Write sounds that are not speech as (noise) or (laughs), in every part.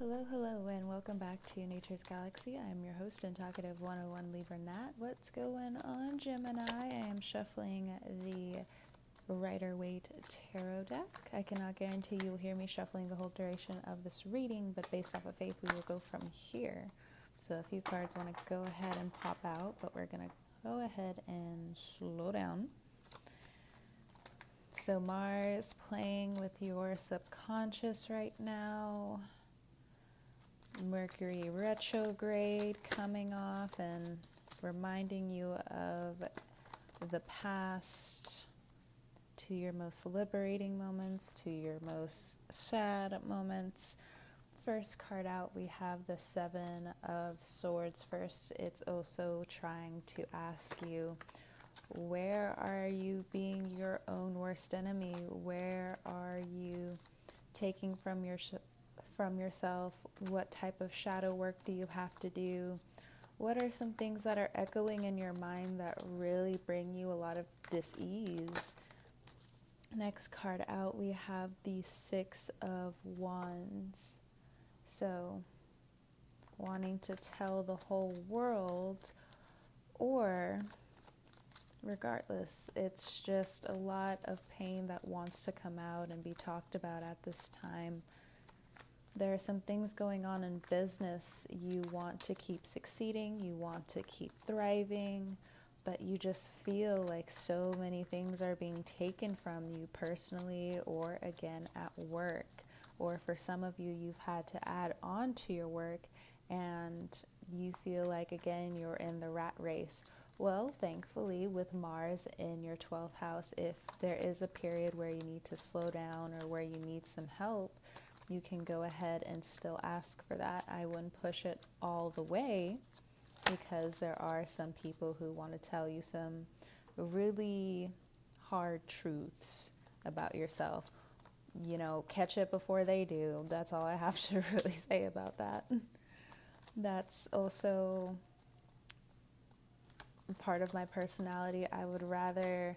Hello, hello, and welcome back to Nature's Galaxy. I'm your host and talkative 101 Libra Nat. What's going on, Gemini? I am shuffling the Rider Waite Tarot deck. I cannot guarantee you will hear me shuffling the whole duration of this reading, but based off of faith, we will go from here. So a few cards want to go ahead and pop out, but we're going to go ahead and slow down. So Mars playing with your subconscious right now. Mercury retrograde coming off and reminding you of the past to your most liberating moments, to your most sad moments. First card out, we have the Seven of Swords. First, it's also trying to ask you where are you being your own worst enemy? Where are you taking from your from yourself? What type of shadow work do you have to do? What are some things that are echoing in your mind that really bring you a lot of dis-ease? Next card out, we have the Six of Wands. So, wanting to tell the whole world, or regardless, it's just a lot of pain that wants to come out and be talked about at this time. There are some things going on in business. You want to keep succeeding, you want to keep thriving but you just feel like so many things are being taken from you personally or again at work. Or for some of you, you've had to add on to your work and you feel like again you're in the rat race. Well, thankfully, with Mars in your 12th house, if there is a period where you need to slow down or where you need some help, you can go ahead and still ask for that. I wouldn't push it all the way because there are some people who want to tell you some really hard truths about yourself. You know, catch it before they do. That's all I have (laughs) to really say about that. That's also part of my personality. I would rather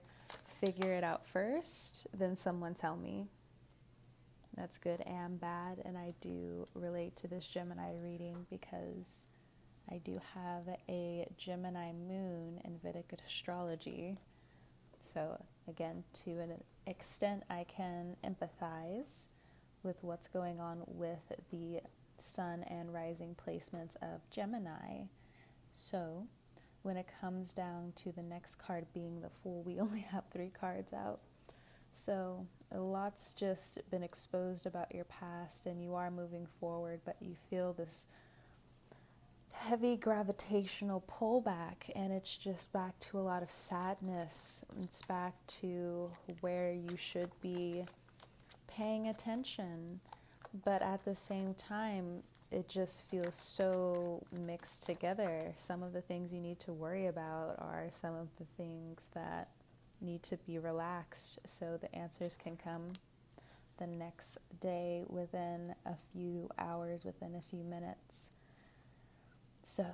figure it out first than someone tell me. That's good and bad. And I do relate to this Gemini reading because I do have a Gemini moon in Vedic astrology. So, again, to an extent, I can empathize with what's going on with the sun and rising placements of Gemini. So, when it comes down to the next card being the Fool, we (laughs) only have three cards out. So, a lot's just been exposed about your past, and you are moving forward, but you feel this heavy gravitational pullback, and it's just back to a lot of sadness. It's back to where you should be paying attention, but at the same time, it just feels so mixed together. Some of the things you need to worry about are some of the things that need to be relaxed so the answers can come the next day within a few hours, within a few minutes. So,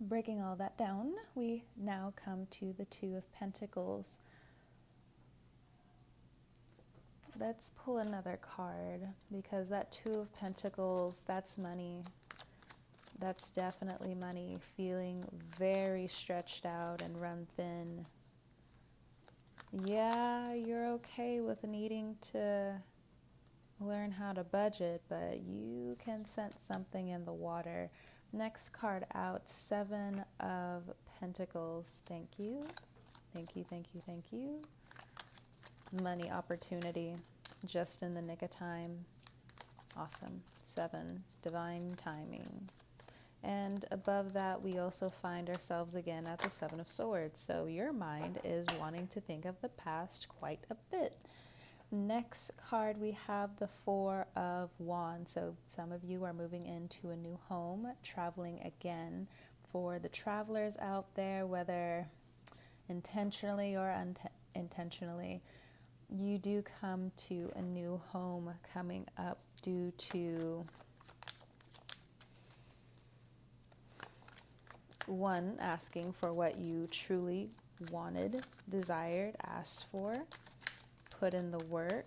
breaking all that down, we now come to the Two of Pentacles. Let's pull another card because that Two of Pentacles, that's money. That's definitely money. Feeling very stretched out and run thin. Yeah, you're okay with needing to learn how to budget, but you can sense something in the water. Next card out Seven of Pentacles. Thank you. Thank you, thank you, thank you. Money opportunity just in the nick of time. Awesome. Seven, divine timing. And above that, we also find ourselves again at the Seven of Swords. So your mind is wanting to think of the past quite a bit. Next card, we have the Four of Wands. So, some of you are moving into a new home, traveling again. For the travelers out there, whether intentionally or unintentionally, you do come to a new home coming up due to one, asking for what you truly wanted, desired, asked for put in the work,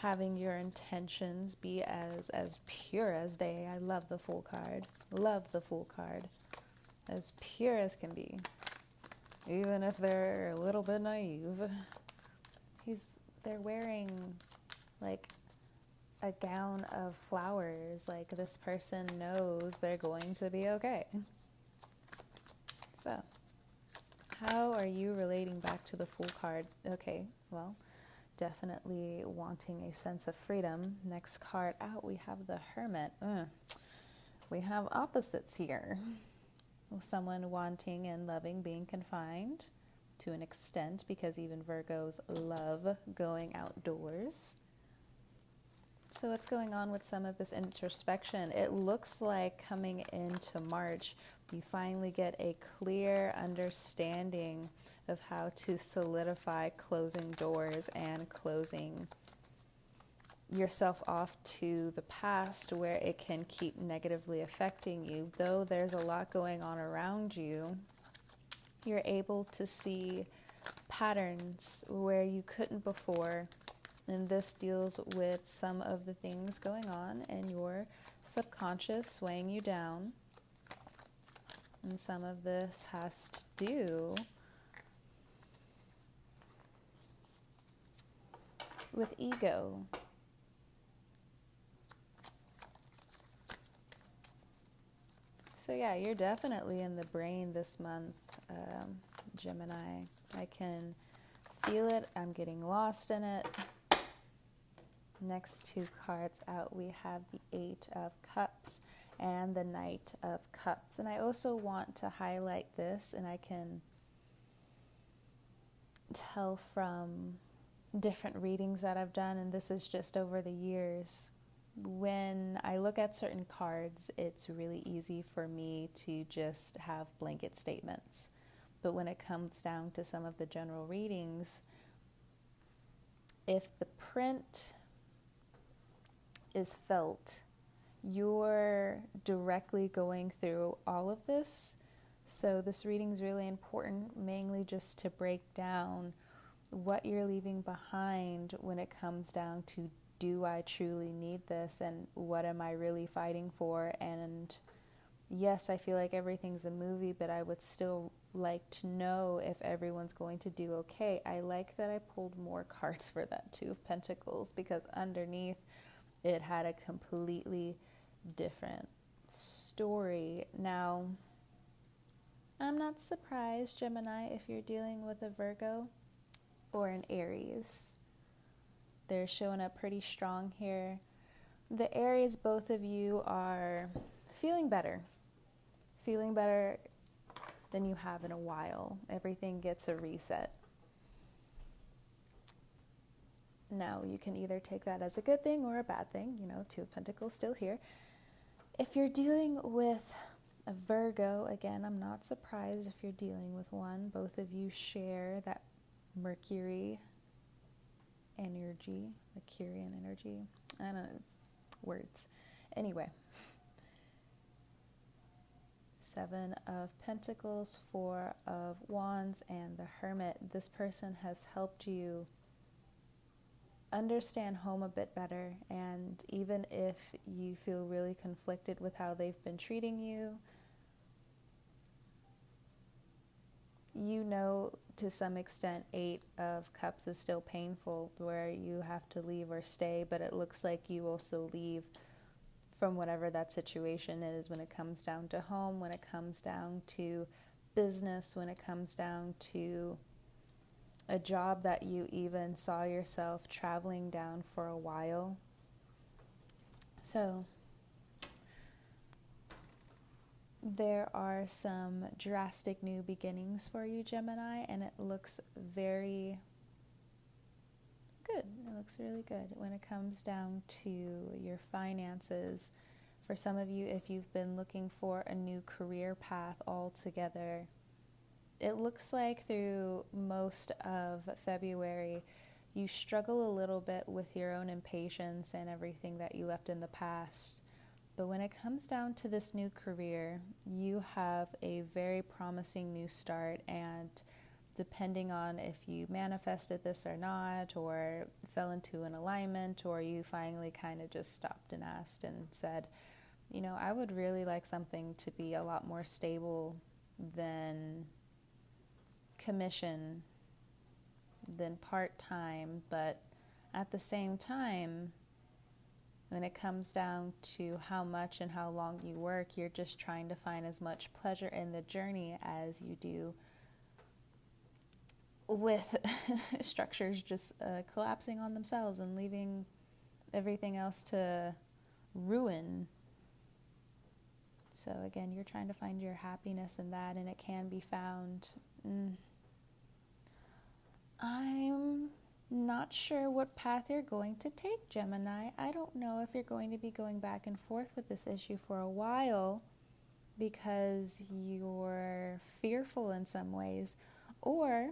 having your intentions be as as pure as day. I love the Fool card. Love the Fool card. As pure as can be. Even if they're a little bit naive. He's they're wearing like a gown of flowers. Like this person knows they're going to be okay. So, how are you relating back to the Fool card? Okay, well, definitely wanting a sense of freedom. Next card out, we have the Hermit. Ugh. We have opposites here. Someone wanting and loving being confined to an extent because even Virgos love going outdoors. So, what's going on with some of this introspection? It looks like coming into March, you finally get a clear understanding of how to solidify closing doors and closing yourself off to the past where it can keep negatively affecting you. Though there's a lot going on around you, you're able to see patterns where you couldn't before and this deals with some of the things going on in your subconscious weighing you down. And some of this has to do with ego. So, yeah, you're definitely in the brain this month, um, Gemini. I can feel it, I'm getting lost in it. Next two cards out, we have the Eight of Cups and the Knight of Cups. And I also want to highlight this, and I can tell from different readings that I've done, and this is just over the years. When I look at certain cards, it's really easy for me to just have blanket statements. But when it comes down to some of the general readings, if the print is felt, you're directly going through all of this. So, this reading is really important, mainly just to break down what you're leaving behind when it comes down to do I truly need this and what am I really fighting for? And yes, I feel like everything's a movie, but I would still like to know if everyone's going to do okay. I like that I pulled more (laughs) cards for that Two of Pentacles because underneath it had a completely different story. Now, I'm not surprised, Gemini, if you're dealing with a Virgo or an Aries. They're showing up pretty strong here. The Aries, both of you are feeling better. Feeling better than you have in a while. Everything gets a reset. Now, you can either take that as a good thing or a bad thing, you know, Two of Pentacles still here. If you're dealing with a Virgo, again, I'm not surprised if you're dealing with one. Both of you share that Mercury energy, Mercurian energy. I don't know, words. Anyway, Seven of Pentacles, Four of Wands, and the Hermit. This person has helped you understand home a bit better. And even if you feel really conflicted with how they've been treating you, you know to some extent eight of cups is still painful where you have to leave or stay but it looks like you also leave from whatever that situation is when it comes down to home when it comes down to business when it comes down to a job that you even saw yourself traveling down for a while. So, there are some drastic new beginnings for you, Gemini, and it looks very good. It looks really good when it comes down to your finances. For some of you, if you've been looking for a new career path altogether, it looks like through most of February, you struggle a little bit with your own impatience and everything that you left in the past. But when it comes down to this new career, you have a very promising new start and depending on if you manifested this or not, or fell into an alignment, or you finally kind of just stopped and asked and said, you know, I would really like something to be a lot more stable than commission, than part time, but at the same time, when it comes down to how much and how long you work, you're just trying to find as much pleasure in the journey as you do with (laughs) structures just uh, collapsing on themselves and leaving everything else to ruin. So, again, you're trying to find your happiness in that, and it can be found. Mm. I'm not sure what path you're going to take, Gemini. I don't know if you're going to be going back and forth with this issue for a while because you're fearful in some ways, or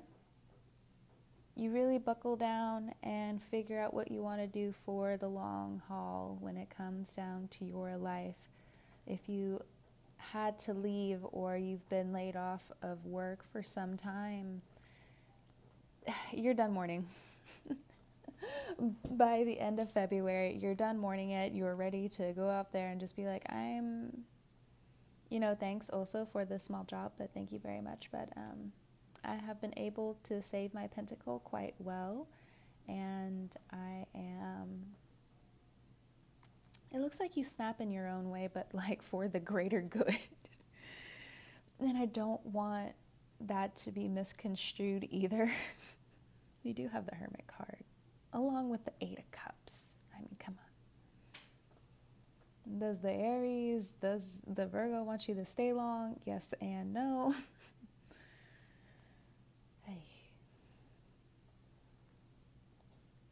you really buckle down and figure out what you want to do for the long haul when it comes down to your life. If you had to leave or you've been laid off of work for some time, (sighs) you're done mourning. (laughs) By the end of February, you're done mourning it. You're ready to go out there and just be like, I'm, you know, thanks also for the small job, but thank you very much. But um, I have been able to save my pentacle quite well, and I am. It looks like you snap in your own way, but like for the greater good. (laughs) and I don't want that to be misconstrued either. (laughs) we do have the Hermit card, along with the Eight of Cups. I mean, come on. Does the Aries, does the Virgo want you to stay long? Yes and no. (laughs) hey.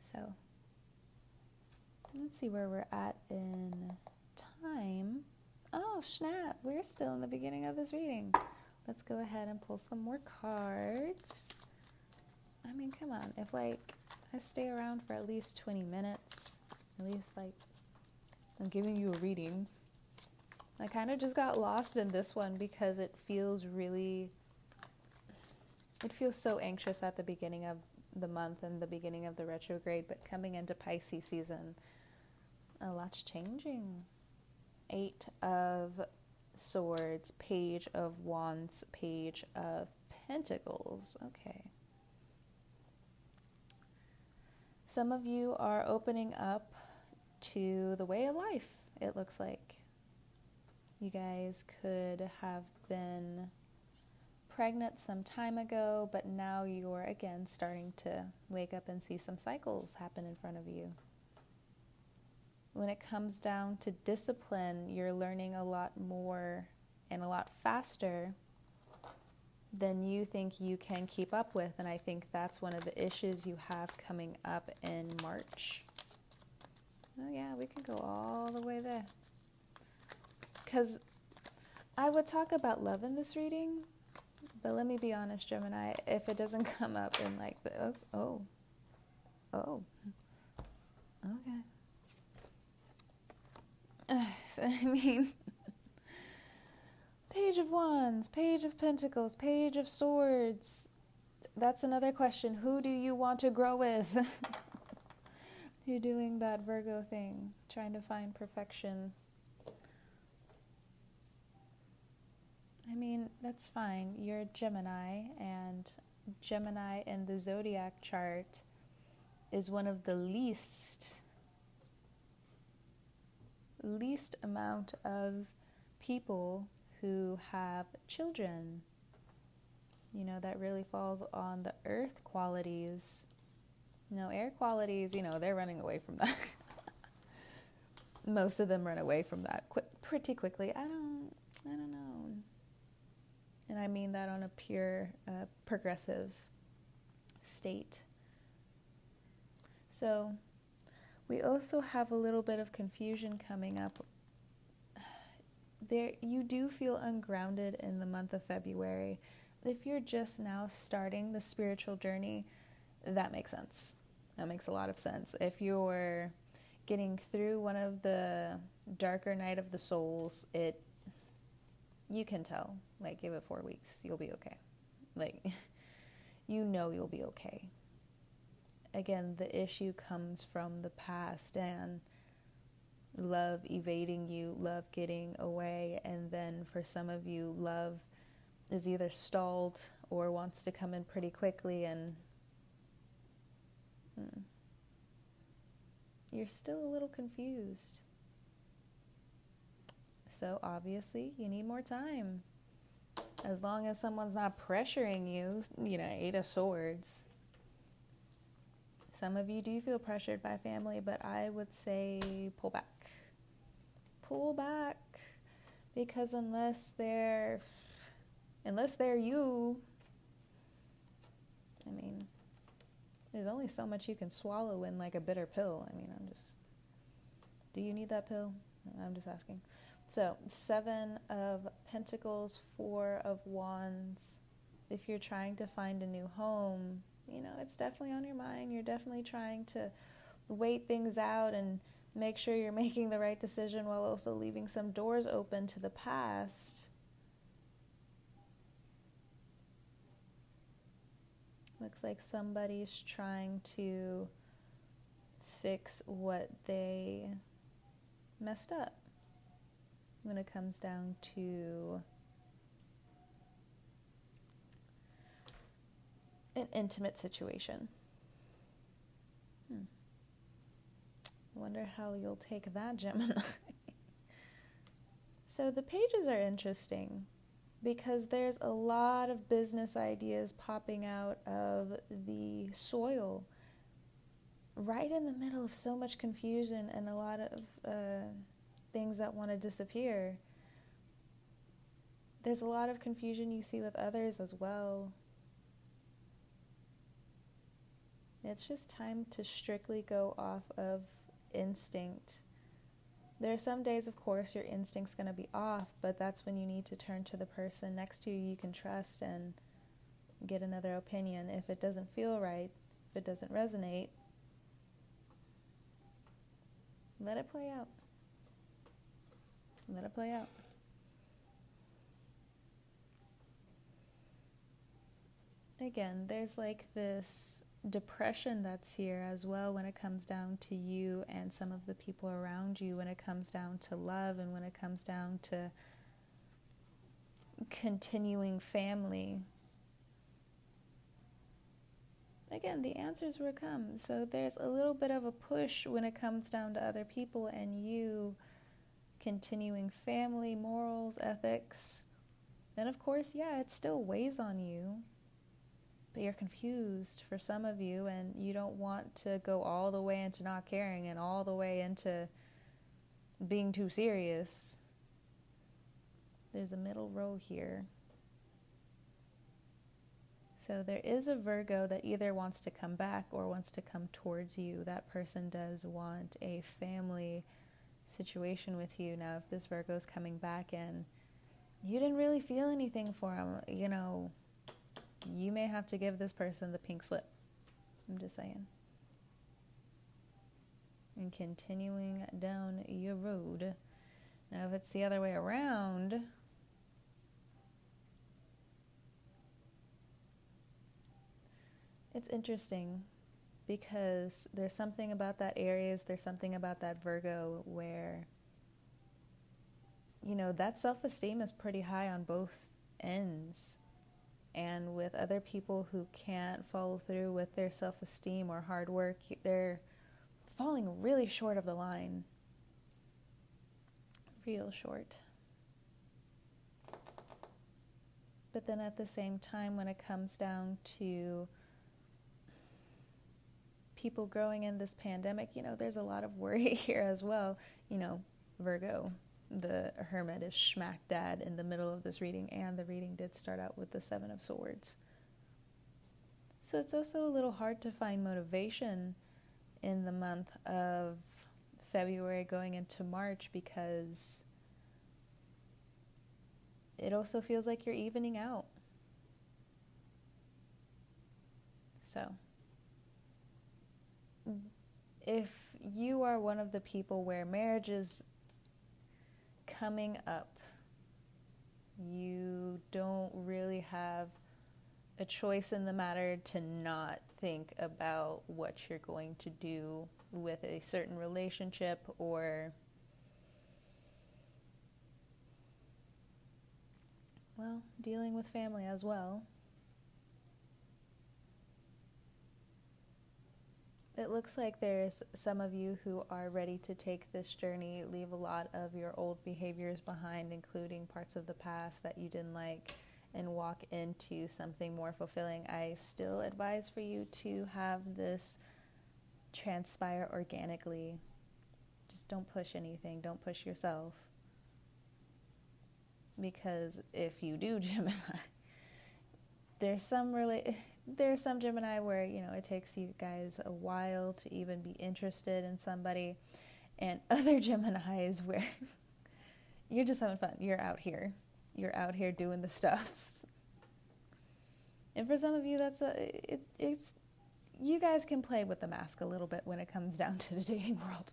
So let's see where we're at in time. Oh, snap. We're still in the beginning of this reading. Let's go ahead and pull some more cards. I mean, come on. If, like, I stay around for at least 20 minutes, at least, like, I'm giving you a reading. I kind of just got lost in this one because it feels really. It feels so anxious at the beginning of the month and the beginning of the retrograde, but coming into Pisces season, a lot's changing. Eight of Swords, Page of Wands, Page of Pentacles. Okay. Some of you are opening up to the way of life, it looks like. You guys could have been pregnant some time ago, but now you're again starting to wake up and see some cycles happen in front of you. When it comes down to discipline, you're learning a lot more and a lot faster than you think you can keep up with. And I think that's one of the issues you have coming up in March. Oh, yeah, we can go all the way there. Because I would talk about love in this reading, but let me be honest, Gemini, if it doesn't (laughs) come up in like the oh oh, oh. okay. (sighs) I mean, Page of Wands, Page of Pentacles, Page of Swords. That's another question. Who do you want to grow with? (laughs) You're doing that Virgo thing, trying to find perfection I mean, that's fine. You're Gemini, and Gemini in the zodiac chart is one of the least least amount of people who have children. You know, that really falls on the earth qualities. No, air qualities, you know, they're running away from that. (laughs) Most of them run away from that qu- pretty quickly. I don't I don't know and I mean that on a pure uh, progressive state. So, we also have a little bit of confusion coming up. There, you do feel ungrounded in the month of February. If you're just now starting the spiritual journey, that makes sense. That makes a lot of sense. If you're getting through one of the darker night of the souls, it you can tell. Like, give it four weeks, you'll be okay. Like, (laughs) you know you'll be okay. Again, the issue comes from the past and love evading you, love getting away, and then for some of you, love is either stalled or wants to come in pretty quickly and hmm, you're still a little confused. So obviously, you need more time. As long as someone's not pressuring you, you know, Eight of Swords. Some of you do feel pressured by family, but I would say pull back. Pull back. Because unless they're unless they're you, I mean, there's only so much you can swallow in like a bitter pill. I mean, I'm just do you need that pill? I'm just asking. So, Seven of Pentacles, Four of Wands. If you're trying to find a new home, you know, it's definitely on your mind. You're definitely trying to wait things out and make sure you're (laughs) making the right decision while also leaving some doors open to the past. Looks like somebody's trying to fix what they messed up when it comes down to an intimate situation. Hmm. Wonder how you'll take that, Gemini. (laughs) so the pages are interesting because there's a lot of business ideas popping out of the soil right in the middle of so much confusion and a lot of uh, things that want to disappear. There's a lot of confusion you see with others as well. It's just time to strictly go off of instinct. There are some days, of course, your instinct's going to be off, but that's when you need to turn to the person next to you you can trust and get another opinion. If it doesn't feel right, if it doesn't resonate, let it play out. Let it play out. Again, there's like this depression that's here as well when it comes down to you and some of the people around you, when it comes down to love and when it comes down to continuing family. Again, the answers will come. So there's a little bit of a push when it comes down to other people and you continuing family, morals, ethics. And of course, yeah, it still weighs on you, but you're confused for some of you, and you don't want to go all the way into not caring and all the way into being too serious. There's a middle row here. So there is a Virgo that either wants to come back or wants to come towards you. That person does want a family situation with you. Now, if this Virgo is coming back and you didn't really feel anything for him, you know, you may have to give this person the pink slip. I'm just saying. And continuing down your road. Now, if it's the other way around, it's interesting because there's something about that Aries, there's something about that Virgo where, you know, that self esteem is pretty high on both ends. And with other people who can't follow through with their self esteem or hard work, they're falling really short of the line. Real short. But then at the same time, when it comes down to people growing in this pandemic, you know, there's a lot of worry (laughs) here as well. You know, Virgo, the hermit is smack dad in the middle of this reading, and the reading did start out with the Seven of Swords. So it's also a little hard to find motivation in the month of February going into March because it also feels like you're evening out. So if you are one of the people where marriage is coming up, you don't really have a choice in the matter to not think about what you're going to do with a certain relationship or well, dealing with family as well. It looks like there's some of you who are ready to take this journey, leave a lot of your old behaviors behind, including parts of the past that you didn't like, and walk into something more fulfilling. I still advise for you to have this transpire organically. Just don't push anything, don't push yourself. Because if you do (laughs) Gemini, there's some really there's some Gemini where, you know, it takes you guys a while to even be interested in somebody and (laughs) other Geminis where (laughs) you're just having fun. You're out here. You're out here doing the stuffs. And for some of you that's a it, it's you guys can play with the mask a little bit when it comes down to the dating world.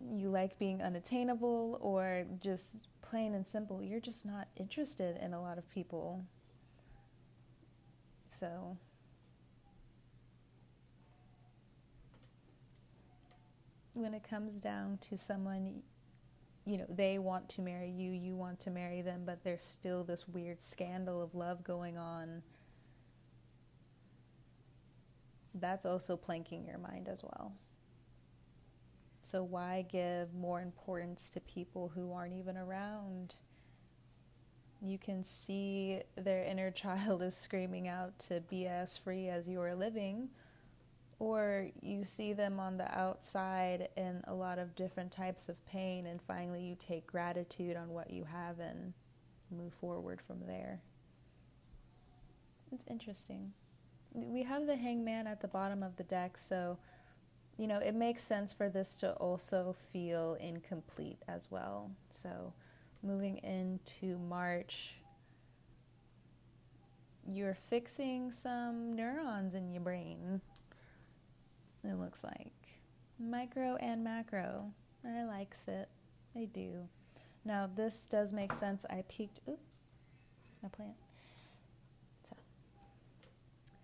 You like being unattainable or just plain and simple, you're just not interested in a lot of people. So, when it comes down to someone, you know, they want to marry you, you want to marry them, but there's still this weird scandal of love going on that's also planking your mind as well. So, why give more importance to people who aren't even around? You can see their inner (laughs) child is screaming out to be as free as you are living, or you see them on the outside in a lot of different types of pain, and finally you take gratitude on what you have and move forward from there. It's interesting we have the hangman at the bottom of the deck, so you know, it makes sense for this to also feel incomplete as well. So, moving into March, you're fixing some neurons in your brain. It looks like micro and macro. I likes it. I do. Now, this does make sense. I peeked. Oop, my plant. So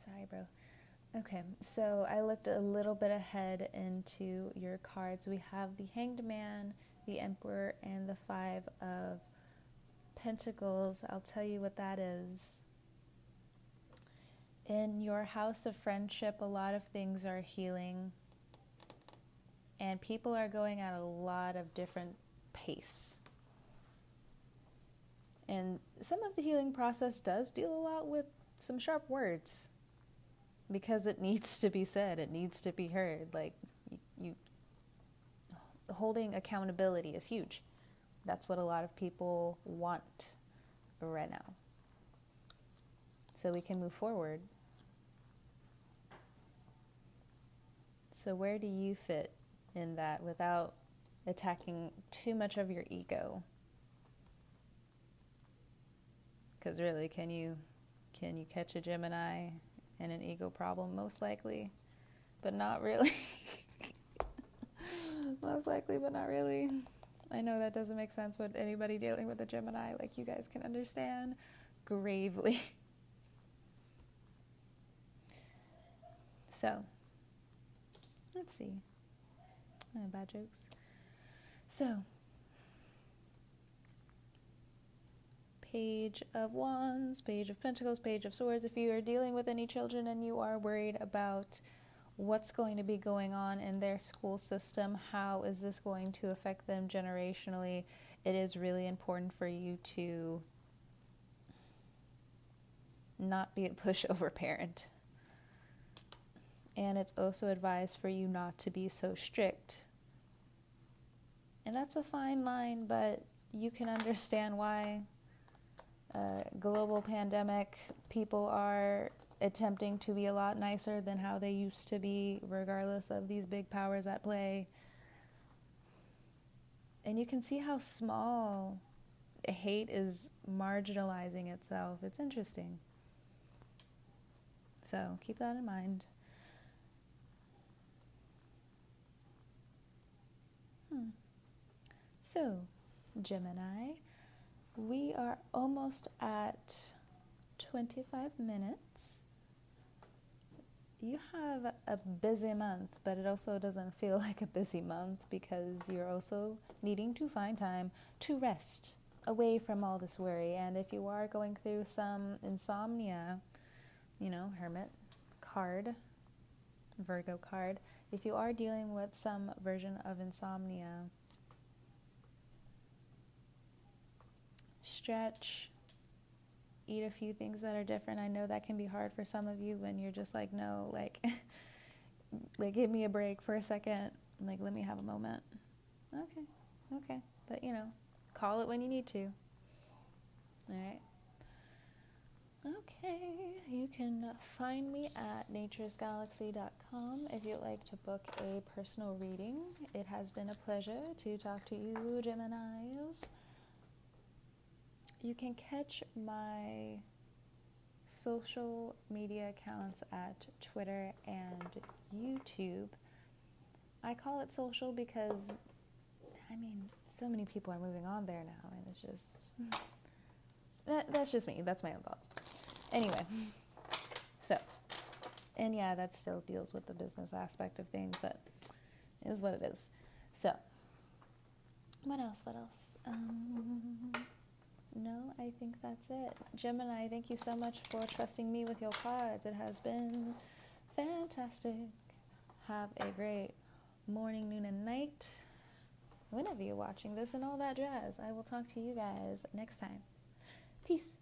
Sorry, bro. Okay, so I looked a little bit ahead into your cards. We have the Hanged Man, the Emperor, and the Five of Pentacles. I'll tell you what that is. In your house of friendship, a lot of things are healing, and people are going at a lot of different pace. And some of the healing process does deal a lot with some sharp words because it (laughs) needs to be said, it needs to be heard. Like holding accountability is huge. That's what a lot of people want right now. So we can move forward. So, where do you fit in that without attacking too much of your ego? Because really, can you can you catch a Gemini and an ego problem, most likely, but not really. (laughs) most likely, but not really. I know that doesn't make sense, but anybody dealing with a Gemini, like you guys can understand gravely. so, let's see. Bad jokes. So, Page of Wands, Page of Pentacles, Page of Swords. If you are dealing with any children and you are worried about what's going to be going on in their school system, how is this going to affect them generationally, it is really important for you to not be a (laughs) pushover parent. And it's also advised for you not to be so strict. And that's a fine line, but you can understand why uh, global pandemic, people are attempting to be a lot nicer than how they used to be, regardless of these big powers at play. And you can see how small hate is marginalizing itself. It's interesting. So keep that in mind. Hmm. So, Gemini we are almost at 25 minutes. You have a busy month, but it also doesn't feel (laughs) like a busy month because you're also needing to find time to rest away from all this worry. And if you are going through some insomnia, you know, Hermit card, Virgo card, if you are dealing with some version of insomnia, stretch, eat a few things that are different. I know that can be hard for some of you when you're just like, no, like, (laughs) like give me a break for a second. Like, let me have a moment. Okay, okay. But, you know, call it when you need to. All right. Okay, you can find me at naturesgalaxy.com if you'd like to book a personal reading. It has been a pleasure to talk to you, Geminis. You can catch my social media accounts at Twitter and YouTube. I call it social because, I mean, so many people are moving on there now, and it's just. (laughs) That, that's just me. That's my own thoughts. Anyway, so, and yeah, that still deals with the business aspect of things, but it is what it is. So, what else? What else? Um, no, I think that's it. Gemini, thank you so much for trusting me with your cards. It has been fantastic. Have a great morning, noon, and night. Whenever you're watching this and all that jazz, I will talk to you guys next time. Peace.